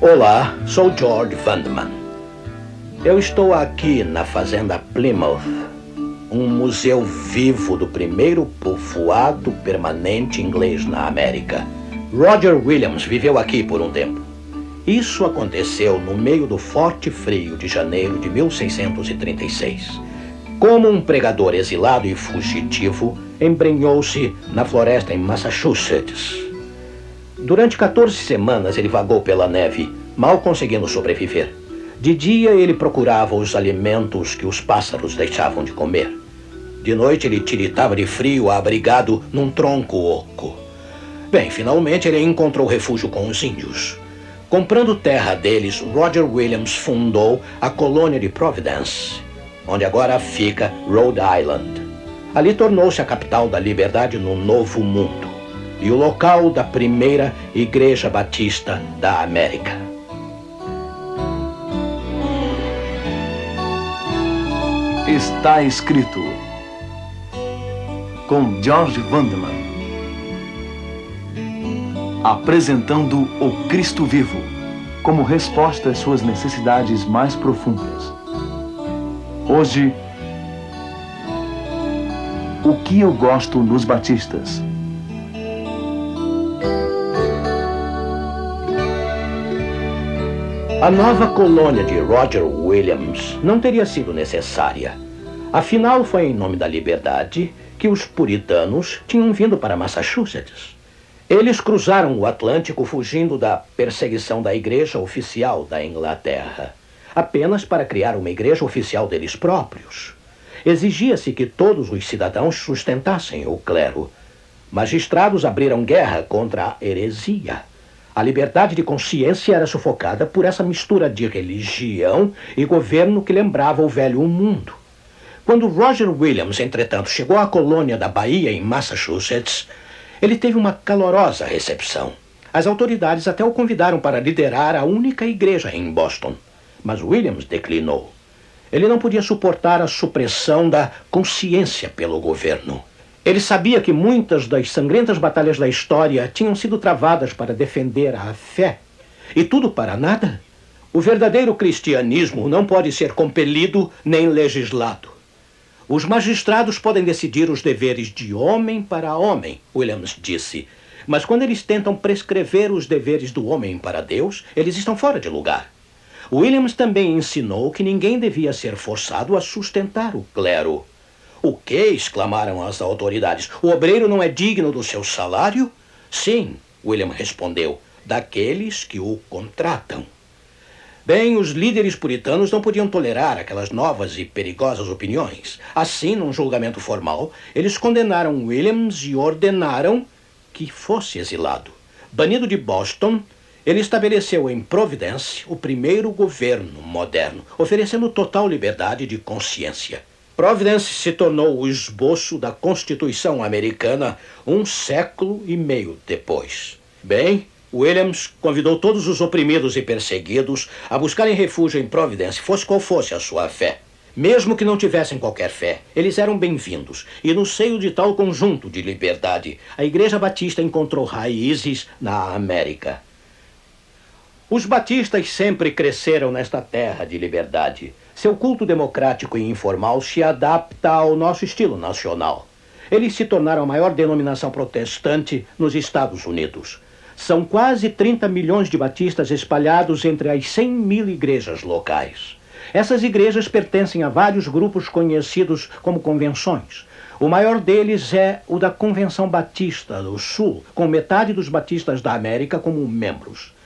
Olá, sou George Vandeman. Eu estou aqui na Fazenda Plymouth, um museu vivo do primeiro povoado permanente inglês na América. Roger Williams viveu aqui por um tempo. Isso aconteceu no meio do forte frio de janeiro de 1636. Como um pregador exilado e fugitivo, embrenhou-se na floresta em Massachusetts Durante 14 semanas ele vagou pela neve, mal conseguindo sobreviver. De dia ele procurava os alimentos que os pássaros deixavam de comer. De noite ele tiritava de frio abrigado num tronco oco. Bem, finalmente ele encontrou refúgio com os índios. Comprando terra deles, Roger Williams fundou a colônia de Providence, onde agora fica Rhode Island. Ali tornou-se a capital da liberdade no Novo Mundo e o local da primeira Igreja Batista da América. Está escrito com George Vandeman, apresentando o Cristo vivo como resposta às suas necessidades mais profundas. Hoje, o que eu gosto nos batistas? A nova colônia de Roger Williams não teria sido necessária. Afinal, foi em nome da liberdade que os puritanos tinham vindo para Massachusetts. Eles cruzaram o Atlântico fugindo da perseguição da igreja oficial da Inglaterra, apenas para criar uma igreja oficial deles próprios. Exigia-se que todos os cidadãos sustentassem o clero. Magistrados abriram guerra contra a heresia. A liberdade de consciência era sufocada por essa mistura de religião e governo que lembrava o velho mundo. Quando Roger Williams, entretanto, chegou à colônia da Bahia, em Massachusetts, ele teve uma calorosa recepção. As autoridades até o convidaram para liderar a única igreja em Boston. Mas Williams declinou. Ele não podia suportar a supressão da consciência pelo governo. Ele sabia que muitas das sangrentas batalhas da história tinham sido travadas para defender a fé. E tudo para nada? O verdadeiro cristianismo não pode ser compelido nem legislado. Os magistrados podem decidir os deveres de homem para homem, Williams disse. Mas quando eles tentam prescrever os deveres do homem para Deus, eles estão fora de lugar. Williams também ensinou que ninguém devia ser forçado a sustentar o clero. O que? exclamaram as autoridades. O obreiro não é digno do seu salário? Sim, William respondeu, daqueles que o contratam. Bem, os líderes puritanos não podiam tolerar aquelas novas e perigosas opiniões. Assim, num julgamento formal, eles condenaram Williams e ordenaram que fosse exilado. Banido de Boston, ele estabeleceu em Providence o primeiro governo moderno, oferecendo total liberdade de consciência. Providence se tornou o esboço da Constituição americana um século e meio depois. Bem, Williams convidou todos os oprimidos e perseguidos a buscarem refúgio em Providence, fosse qual fosse a sua fé. Mesmo que não tivessem qualquer fé, eles eram bem-vindos. E no seio de tal conjunto de liberdade, a Igreja Batista encontrou raízes na América. Os batistas sempre cresceram nesta terra de liberdade. Seu culto democrático e informal se adapta ao nosso estilo nacional. Eles se tornaram a maior denominação protestante nos Estados Unidos. São quase 30 milhões de batistas espalhados entre as 100 mil igrejas locais. Essas igrejas pertencem a vários grupos conhecidos como convenções. O maior deles é o da Convenção Batista do Sul, com metade dos batistas da América como membros.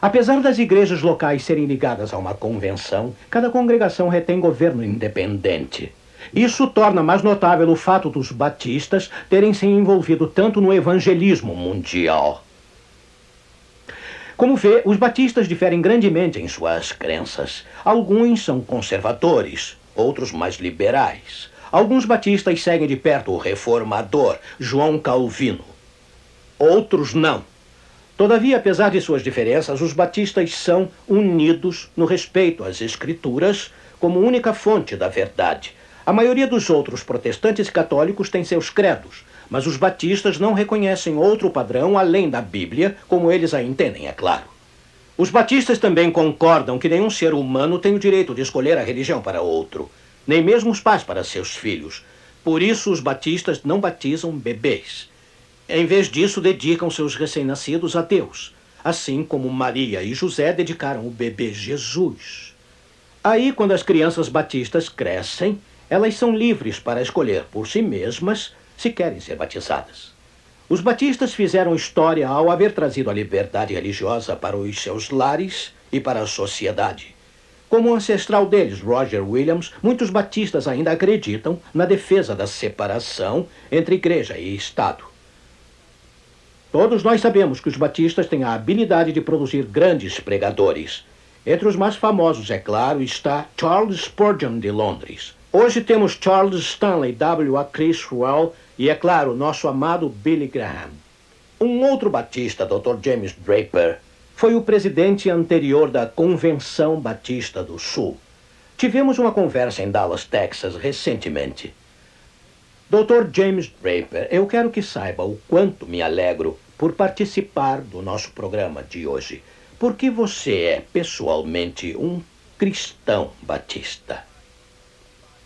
Apesar das igrejas locais serem ligadas a uma convenção, cada congregação retém governo independente. Isso torna mais notável o fato dos batistas terem se envolvido tanto no evangelismo mundial. Como vê, os batistas diferem grandemente em suas crenças. Alguns são conservadores, outros mais liberais. Alguns batistas seguem de perto o reformador João Calvino. Outros não. Todavia, apesar de suas diferenças, os batistas são unidos no respeito às Escrituras como única fonte da verdade. A maioria dos outros protestantes e católicos tem seus credos, mas os batistas não reconhecem outro padrão além da Bíblia, como eles a entendem, é claro. Os batistas também concordam que nenhum ser humano tem o direito de escolher a religião para outro, nem mesmo os pais para seus filhos. Por isso, os batistas não batizam bebês. Em vez disso, dedicam seus recém-nascidos a Deus, assim como Maria e José dedicaram o bebê Jesus. Aí, quando as crianças batistas crescem, elas são livres para escolher por si mesmas se querem ser batizadas. Os batistas fizeram história ao haver trazido a liberdade religiosa para os seus lares e para a sociedade. Como ancestral deles, Roger Williams, muitos batistas ainda acreditam na defesa da separação entre igreja e Estado. Todos nós sabemos que os batistas têm a habilidade de produzir grandes pregadores. Entre os mais famosos, é claro, está Charles Spurgeon de Londres. Hoje temos Charles Stanley W. A. Criswell e, é claro, nosso amado Billy Graham. Um outro batista, Dr. James Draper, foi o presidente anterior da Convenção Batista do Sul. Tivemos uma conversa em Dallas, Texas, recentemente. Dr. James Draper, eu quero que saiba o quanto me alegro por participar do nosso programa de hoje, porque você é, pessoalmente, um cristão batista.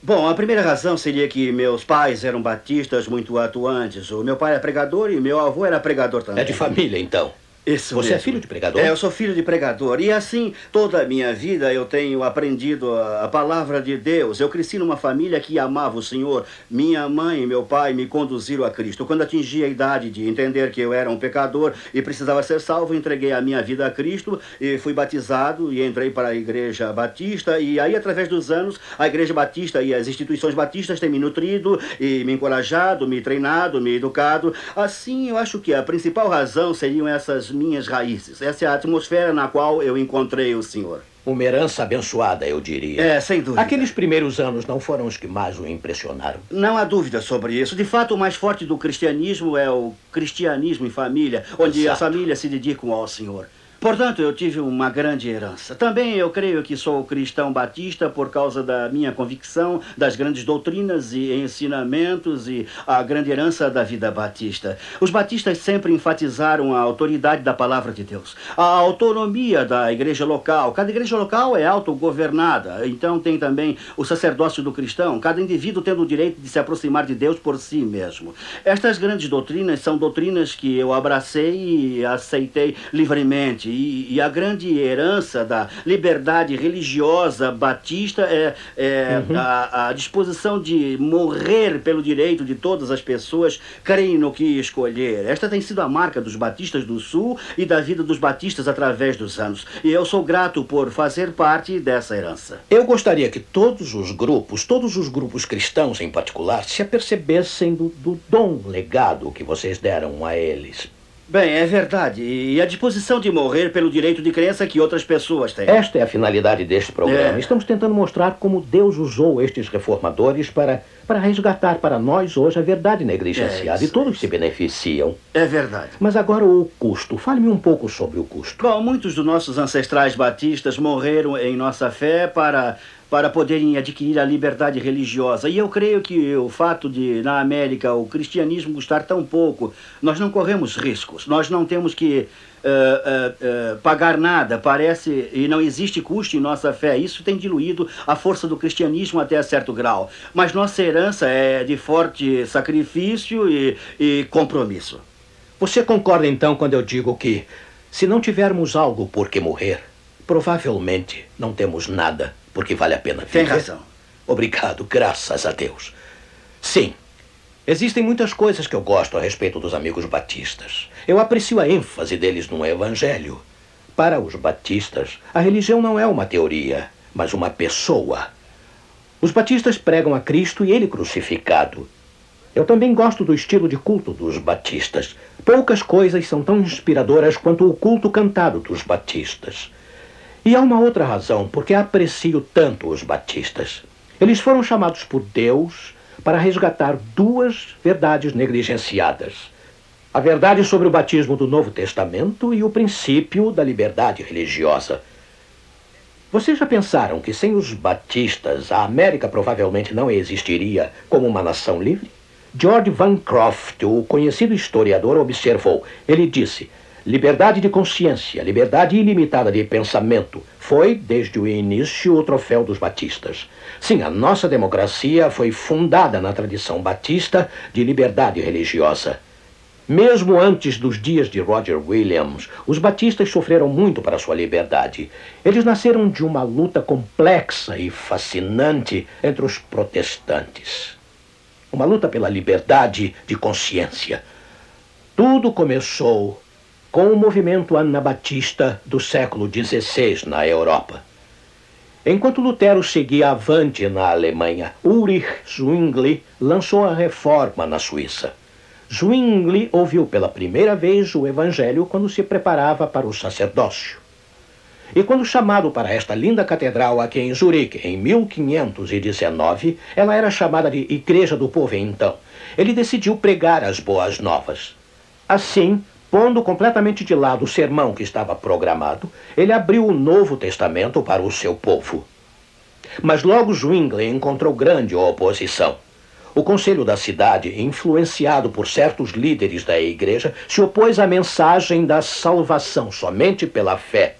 Bom, a primeira razão seria que meus pais eram batistas muito atuantes. O meu pai era pregador e meu avô era pregador também. É de família, então. Isso Você é mesmo. filho de pregador? É, eu sou filho de pregador. E assim, toda a minha vida eu tenho aprendido a, a palavra de Deus. Eu cresci numa família que amava o Senhor. Minha mãe e meu pai me conduziram a Cristo. Quando atingi a idade de entender que eu era um pecador e precisava ser salvo, entreguei a minha vida a Cristo e fui batizado e entrei para a Igreja Batista. E aí, através dos anos, a Igreja Batista e as instituições batistas têm me nutrido e me encorajado, me treinado, me educado. Assim, eu acho que a principal razão seriam essas minhas raízes. Essa é a atmosfera na qual eu encontrei o Senhor. Uma herança abençoada, eu diria. É, sem dúvida. Aqueles primeiros anos não foram os que mais o impressionaram. Não há dúvida sobre isso. De fato, o mais forte do cristianismo é o cristianismo em família, onde Exato. as famílias se dedicam ao Senhor. Portanto, eu tive uma grande herança. Também eu creio que sou cristão batista por causa da minha convicção das grandes doutrinas e ensinamentos e a grande herança da vida batista. Os batistas sempre enfatizaram a autoridade da palavra de Deus, a autonomia da igreja local. Cada igreja local é autogovernada, então tem também o sacerdócio do cristão, cada indivíduo tendo o direito de se aproximar de Deus por si mesmo. Estas grandes doutrinas são doutrinas que eu abracei e aceitei livremente. E, e a grande herança da liberdade religiosa batista é, é a, a disposição de morrer pelo direito de todas as pessoas creem no que escolher. Esta tem sido a marca dos batistas do Sul e da vida dos batistas através dos anos. E eu sou grato por fazer parte dessa herança. Eu gostaria que todos os grupos, todos os grupos cristãos em particular, se apercebessem do, do dom legado que vocês deram a eles. Bem, é verdade. E a disposição de morrer pelo direito de crença que outras pessoas têm. Esta é a finalidade deste programa. É. Estamos tentando mostrar como Deus usou estes reformadores para, para resgatar para nós hoje a verdade negligenciada. É e todos se beneficiam. É verdade. Mas agora o custo. Fale-me um pouco sobre o custo. Bom, muitos dos nossos ancestrais batistas morreram em nossa fé para, para poderem adquirir a liberdade religiosa. E eu creio que o fato de, na América, o cristianismo custar tão pouco, nós não corremos riscos. Nós não temos que eh, eh, eh, pagar nada, parece, e não existe custo em nossa fé. Isso tem diluído a força do cristianismo até certo grau. Mas nossa herança é de forte sacrifício e, e compromisso. Você concorda então quando eu digo que, se não tivermos algo por que morrer, provavelmente não temos nada por que vale a pena viver? Tem razão. Obrigado, graças a Deus. Sim, existem muitas coisas que eu gosto a respeito dos amigos batistas. Eu aprecio a ênfase deles no Evangelho. Para os batistas, a religião não é uma teoria, mas uma pessoa. Os batistas pregam a Cristo e ele crucificado. Eu também gosto do estilo de culto dos batistas. Poucas coisas são tão inspiradoras quanto o culto cantado dos batistas. E há uma outra razão porque aprecio tanto os batistas. Eles foram chamados por Deus para resgatar duas verdades negligenciadas: a verdade sobre o batismo do Novo Testamento e o princípio da liberdade religiosa. Vocês já pensaram que sem os batistas a América provavelmente não existiria como uma nação livre? George Van Croft, o conhecido historiador, observou. Ele disse: Liberdade de consciência, liberdade ilimitada de pensamento, foi, desde o início, o troféu dos batistas. Sim, a nossa democracia foi fundada na tradição batista de liberdade religiosa. Mesmo antes dos dias de Roger Williams, os batistas sofreram muito para sua liberdade. Eles nasceram de uma luta complexa e fascinante entre os protestantes. Uma luta pela liberdade de consciência. Tudo começou com o movimento anabatista do século XVI na Europa. Enquanto Lutero seguia avante na Alemanha, Ulrich Zwingli lançou a reforma na Suíça. Zwingli ouviu pela primeira vez o Evangelho quando se preparava para o sacerdócio. E quando chamado para esta linda catedral aqui em Zurique, em 1519, ela era chamada de Igreja do Povo então, ele decidiu pregar as boas novas. Assim, pondo completamente de lado o sermão que estava programado, ele abriu o Novo Testamento para o seu povo. Mas logo Zwingli encontrou grande oposição. O conselho da cidade, influenciado por certos líderes da igreja, se opôs à mensagem da salvação somente pela fé.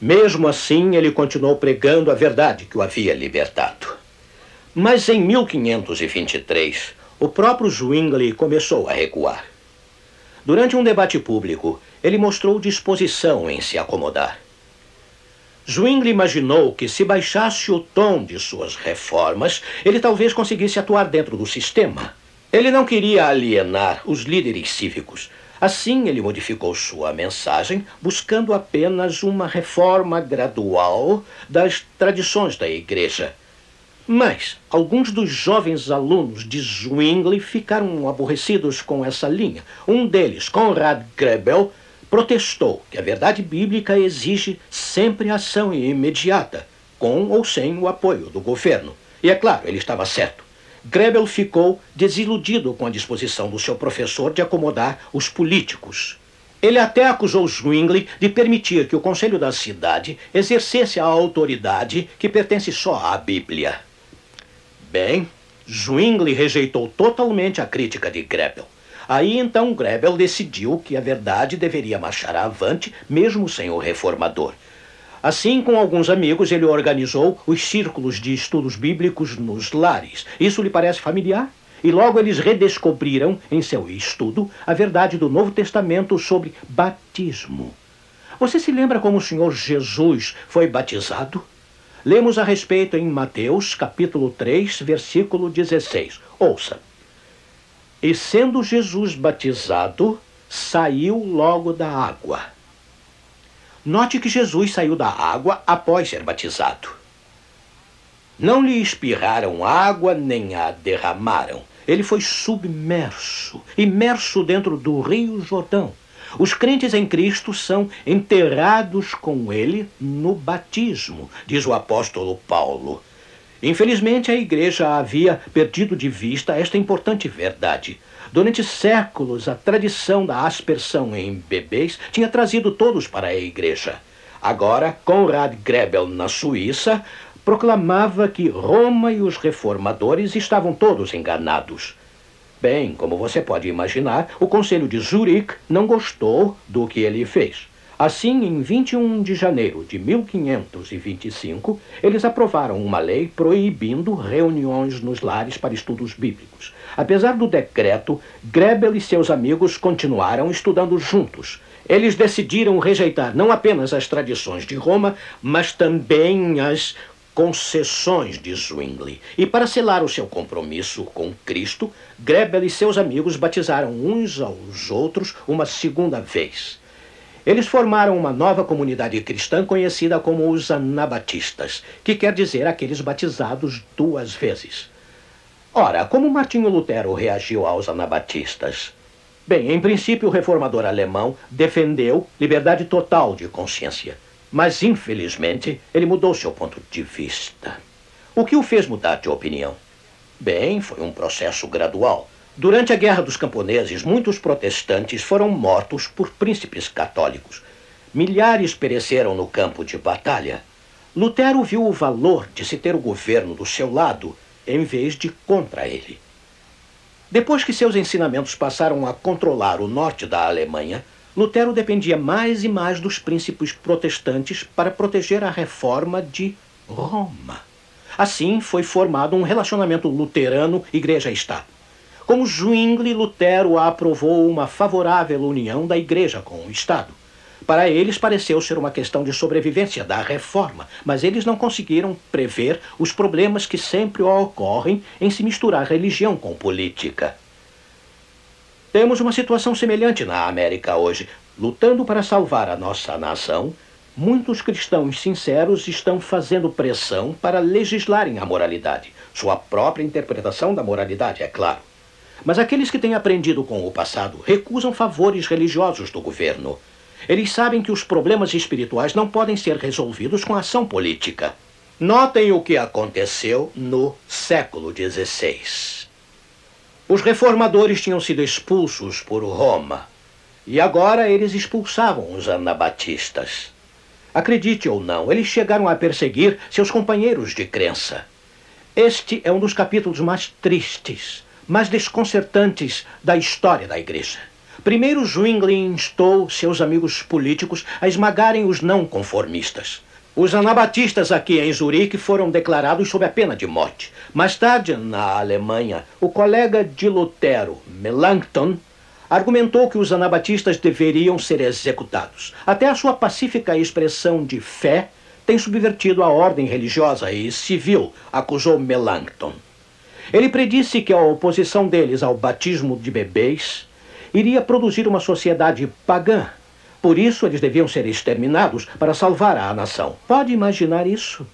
Mesmo assim, ele continuou pregando a verdade que o havia libertado. Mas em 1523, o próprio Zwingli começou a recuar. Durante um debate público, ele mostrou disposição em se acomodar. Zwingli imaginou que, se baixasse o tom de suas reformas, ele talvez conseguisse atuar dentro do sistema. Ele não queria alienar os líderes cívicos. Assim, ele modificou sua mensagem, buscando apenas uma reforma gradual das tradições da igreja. Mas alguns dos jovens alunos de Zwingli ficaram aborrecidos com essa linha. Um deles, Conrad Grebel, protestou que a verdade bíblica exige sempre ação imediata, com ou sem o apoio do governo. E é claro, ele estava certo. Grebel ficou desiludido com a disposição do seu professor de acomodar os políticos. Ele até acusou Zwingli de permitir que o conselho da cidade exercesse a autoridade que pertence só à Bíblia. Bem, Zwingli rejeitou totalmente a crítica de Grebel. Aí então Grebel decidiu que a verdade deveria marchar avante, mesmo sem o reformador. Assim, com alguns amigos, ele organizou os círculos de estudos bíblicos nos lares. Isso lhe parece familiar? E logo eles redescobriram, em seu estudo, a verdade do Novo Testamento sobre batismo. Você se lembra como o Senhor Jesus foi batizado? Lemos a respeito em Mateus, capítulo 3, versículo 16. Ouça. E sendo Jesus batizado, saiu logo da água. Note que Jesus saiu da água após ser batizado. Não lhe espirraram água nem a derramaram. Ele foi submerso, imerso dentro do rio Jordão. Os crentes em Cristo são enterrados com ele no batismo, diz o apóstolo Paulo. Infelizmente, a igreja havia perdido de vista esta importante verdade. Durante séculos, a tradição da aspersão em bebês tinha trazido todos para a igreja. Agora, Conrad Grebel, na Suíça, proclamava que Roma e os reformadores estavam todos enganados. Bem, como você pode imaginar, o Conselho de Zurique não gostou do que ele fez. Assim, em 21 de janeiro de 1525, eles aprovaram uma lei proibindo reuniões nos lares para estudos bíblicos. Apesar do decreto, Grebel e seus amigos continuaram estudando juntos. Eles decidiram rejeitar não apenas as tradições de Roma, mas também as concessões de Zwingli. E para selar o seu compromisso com Cristo, Grebel e seus amigos batizaram uns aos outros uma segunda vez. Eles formaram uma nova comunidade cristã conhecida como os Anabatistas, que quer dizer aqueles batizados duas vezes. Ora, como Martinho Lutero reagiu aos Anabatistas? Bem, em princípio, o reformador alemão defendeu liberdade total de consciência. Mas, infelizmente, ele mudou seu ponto de vista. O que o fez mudar de opinião? Bem, foi um processo gradual. Durante a Guerra dos Camponeses, muitos protestantes foram mortos por príncipes católicos. Milhares pereceram no campo de batalha. Lutero viu o valor de se ter o governo do seu lado em vez de contra ele. Depois que seus ensinamentos passaram a controlar o norte da Alemanha, Lutero dependia mais e mais dos príncipes protestantes para proteger a reforma de Roma. Assim foi formado um relacionamento luterano igreja-estado. Como Zwingli, Lutero aprovou uma favorável união da igreja com o Estado. Para eles pareceu ser uma questão de sobrevivência da reforma, mas eles não conseguiram prever os problemas que sempre ocorrem em se misturar religião com política. Temos uma situação semelhante na América hoje. Lutando para salvar a nossa nação, muitos cristãos sinceros estão fazendo pressão para legislarem a moralidade. Sua própria interpretação da moralidade, é claro. Mas aqueles que têm aprendido com o passado recusam favores religiosos do governo. Eles sabem que os problemas espirituais não podem ser resolvidos com ação política. Notem o que aconteceu no século XVI. Os reformadores tinham sido expulsos por Roma e agora eles expulsavam os anabatistas. Acredite ou não, eles chegaram a perseguir seus companheiros de crença. Este é um dos capítulos mais tristes, mais desconcertantes da história da igreja. Primeiro, Zwingli instou seus amigos políticos a esmagarem os não conformistas. Os anabatistas aqui em Zurique foram declarados sob a pena de morte. Mais tarde, na Alemanha, o colega de Lutero, Melanchthon, argumentou que os anabatistas deveriam ser executados. Até a sua pacífica expressão de fé tem subvertido a ordem religiosa e civil, acusou Melanchthon. Ele predisse que a oposição deles ao batismo de bebês iria produzir uma sociedade pagã. Por isso, eles deviam ser exterminados para salvar a nação. Pode imaginar isso?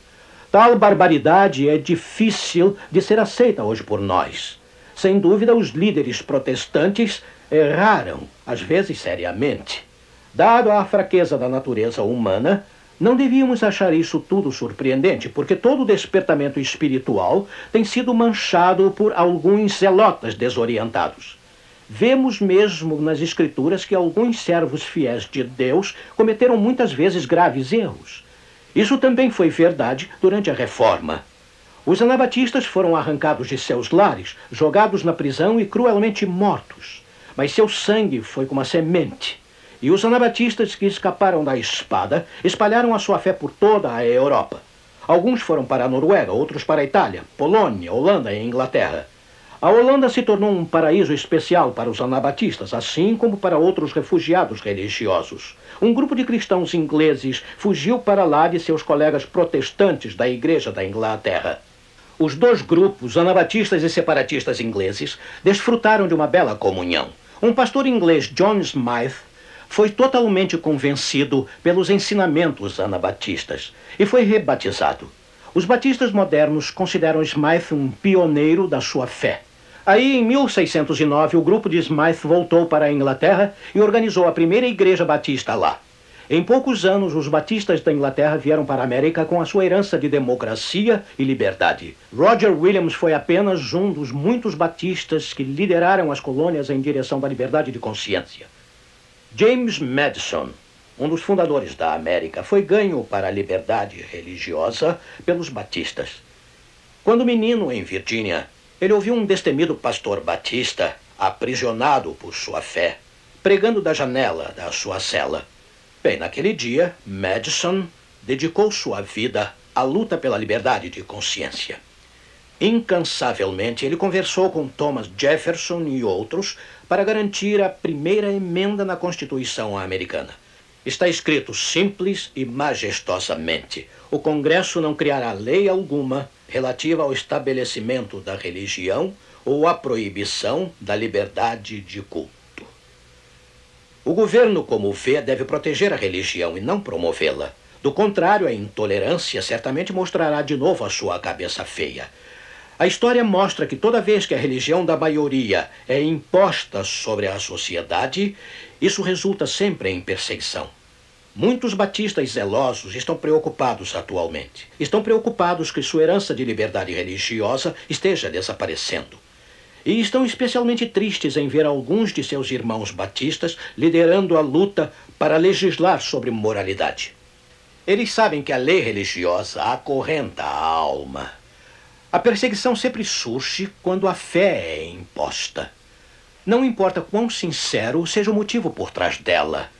Tal barbaridade é difícil de ser aceita hoje por nós. Sem dúvida, os líderes protestantes erraram, às vezes seriamente. Dado a fraqueza da natureza humana, não devíamos achar isso tudo surpreendente, porque todo despertamento espiritual tem sido manchado por alguns zelotas desorientados. Vemos mesmo nas Escrituras que alguns servos fiéis de Deus cometeram muitas vezes graves erros. Isso também foi verdade durante a Reforma. Os anabatistas foram arrancados de seus lares, jogados na prisão e cruelmente mortos. Mas seu sangue foi como a semente. E os anabatistas que escaparam da espada espalharam a sua fé por toda a Europa. Alguns foram para a Noruega, outros para a Itália, Polônia, Holanda e Inglaterra. A Holanda se tornou um paraíso especial para os anabatistas, assim como para outros refugiados religiosos. Um grupo de cristãos ingleses fugiu para lá de seus colegas protestantes da Igreja da Inglaterra. Os dois grupos, anabatistas e separatistas ingleses, desfrutaram de uma bela comunhão. Um pastor inglês, John Smythe, foi totalmente convencido pelos ensinamentos anabatistas e foi rebatizado. Os batistas modernos consideram Smythe um pioneiro da sua fé. Aí, em 1609, o grupo de Smythe voltou para a Inglaterra e organizou a primeira igreja batista lá. Em poucos anos, os batistas da Inglaterra vieram para a América com a sua herança de democracia e liberdade. Roger Williams foi apenas um dos muitos batistas que lideraram as colônias em direção da liberdade de consciência. James Madison, um dos fundadores da América, foi ganho para a liberdade religiosa pelos batistas. Quando menino em Virgínia, ele ouviu um destemido pastor batista, aprisionado por sua fé, pregando da janela da sua cela. Bem, naquele dia, Madison dedicou sua vida à luta pela liberdade de consciência. Incansavelmente, ele conversou com Thomas Jefferson e outros para garantir a primeira emenda na Constituição americana. Está escrito simples e majestosamente: o Congresso não criará lei alguma relativa ao estabelecimento da religião ou à proibição da liberdade de culto. O governo, como vê, deve proteger a religião e não promovê-la. Do contrário, a intolerância certamente mostrará de novo a sua cabeça feia. A história mostra que toda vez que a religião da maioria é imposta sobre a sociedade, isso resulta sempre em perseguição. Muitos batistas zelosos estão preocupados atualmente. Estão preocupados que sua herança de liberdade religiosa esteja desaparecendo. E estão especialmente tristes em ver alguns de seus irmãos batistas liderando a luta para legislar sobre moralidade. Eles sabem que a lei religiosa acorrenta a alma. A perseguição sempre surge quando a fé é imposta. Não importa quão sincero seja o motivo por trás dela.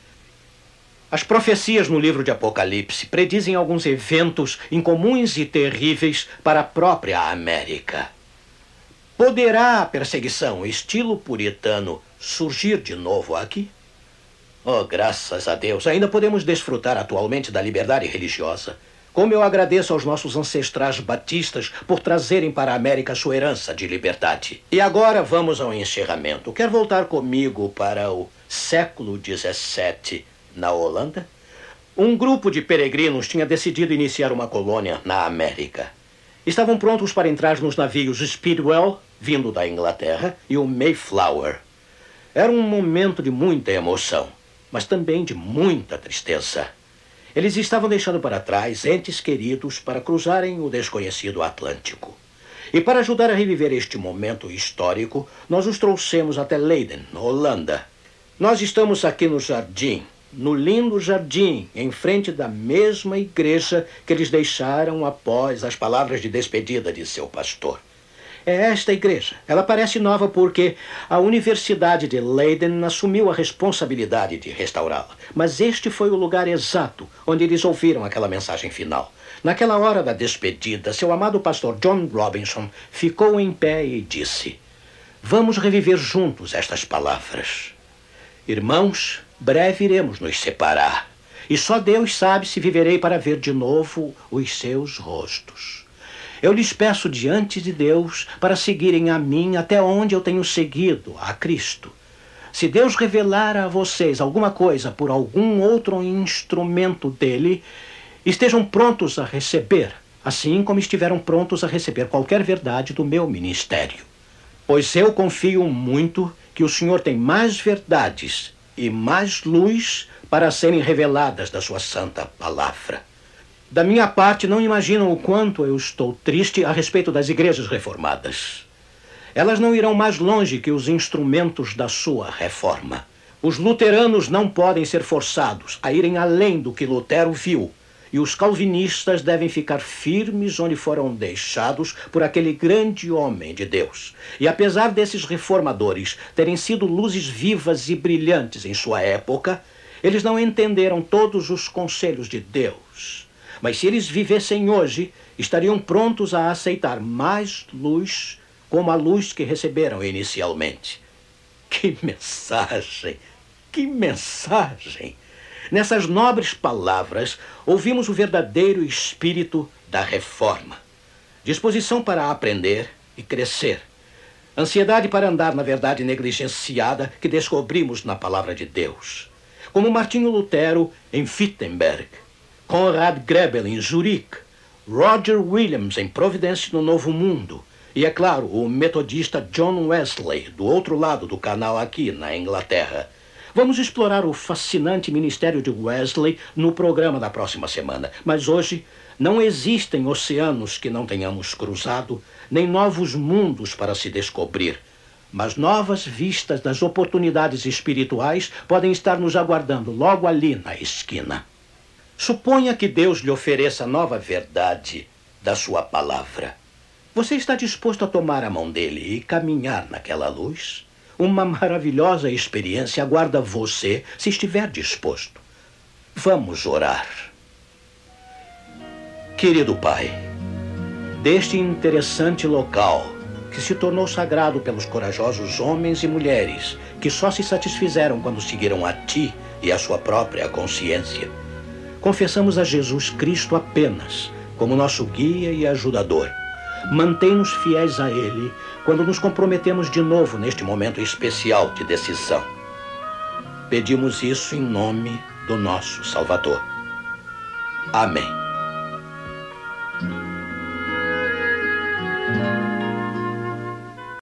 As profecias no livro de Apocalipse predizem alguns eventos incomuns e terríveis para a própria América. Poderá a perseguição estilo puritano surgir de novo aqui? Oh, graças a Deus, ainda podemos desfrutar atualmente da liberdade religiosa. Como eu agradeço aos nossos ancestrais batistas por trazerem para a América sua herança de liberdade. E agora vamos ao encerramento. Quer voltar comigo para o século XVII na Holanda? Um grupo de peregrinos tinha decidido iniciar uma colônia na América. Estavam prontos para entrar nos navios Speedwell, vindo da Inglaterra, e o Mayflower. Era um momento de muita emoção, mas também de muita tristeza. Eles estavam deixando para trás entes queridos para cruzarem o desconhecido Atlântico. E para ajudar a reviver este momento histórico, nós os trouxemos até Leiden, Holanda. Nós estamos aqui no jardim, no lindo jardim, em frente da mesma igreja que eles deixaram após as palavras de despedida de seu pastor é esta igreja. Ela parece nova porque a Universidade de Leiden assumiu a responsabilidade de restaurá-la. Mas este foi o lugar exato onde eles ouviram aquela mensagem final. Naquela hora da despedida, seu amado pastor John Robinson ficou em pé e disse: Vamos reviver juntos estas palavras. Irmãos, breve iremos nos separar. E só Deus sabe se viverei para ver de novo os seus rostos. Eu lhes peço diante de Deus para seguirem a mim até onde eu tenho seguido, a Cristo. Se Deus revelar a vocês alguma coisa por algum outro instrumento dele, estejam prontos a receber, assim como estiveram prontos a receber qualquer verdade do meu ministério. Pois eu confio muito que o Senhor tem mais verdades e mais luz para serem reveladas da sua santa palavra. Da minha parte, não imaginam o quanto eu estou triste a respeito das igrejas reformadas. Elas não irão mais longe que os instrumentos da sua reforma. Os luteranos não podem ser forçados a irem além do que Lutero viu, e os calvinistas devem ficar firmes onde foram deixados por aquele grande homem de Deus. E apesar desses reformadores terem sido luzes vivas e brilhantes em sua época, eles não entenderam todos os conselhos de Deus mas se eles vivessem hoje, estariam prontos a aceitar mais luz como a luz que receberam inicialmente. Que mensagem! Que mensagem! Nessas nobres palavras, ouvimos o verdadeiro espírito da reforma. Disposição para aprender e crescer. Ansiedade para andar na verdade negligenciada que descobrimos na palavra de Deus. Como Martinho Lutero em Wittenberg Conrad Grebel em Zurique, Roger Williams em Providência no Novo Mundo e, é claro, o metodista John Wesley, do outro lado do canal aqui na Inglaterra. Vamos explorar o fascinante ministério de Wesley no programa da próxima semana. Mas hoje não existem oceanos que não tenhamos cruzado, nem novos mundos para se descobrir. Mas novas vistas das oportunidades espirituais podem estar nos aguardando logo ali na esquina. Suponha que Deus lhe ofereça nova verdade da sua palavra. Você está disposto a tomar a mão dele e caminhar naquela luz? Uma maravilhosa experiência aguarda você se estiver disposto. Vamos orar. Querido Pai, deste interessante local que se tornou sagrado pelos corajosos homens e mulheres que só se satisfizeram quando seguiram a Ti e a sua própria consciência confessamos a Jesus Cristo apenas como nosso guia e ajudador. Mantém-nos fiéis a Ele quando nos comprometemos de novo neste momento especial de decisão. Pedimos isso em nome do nosso Salvador. Amém.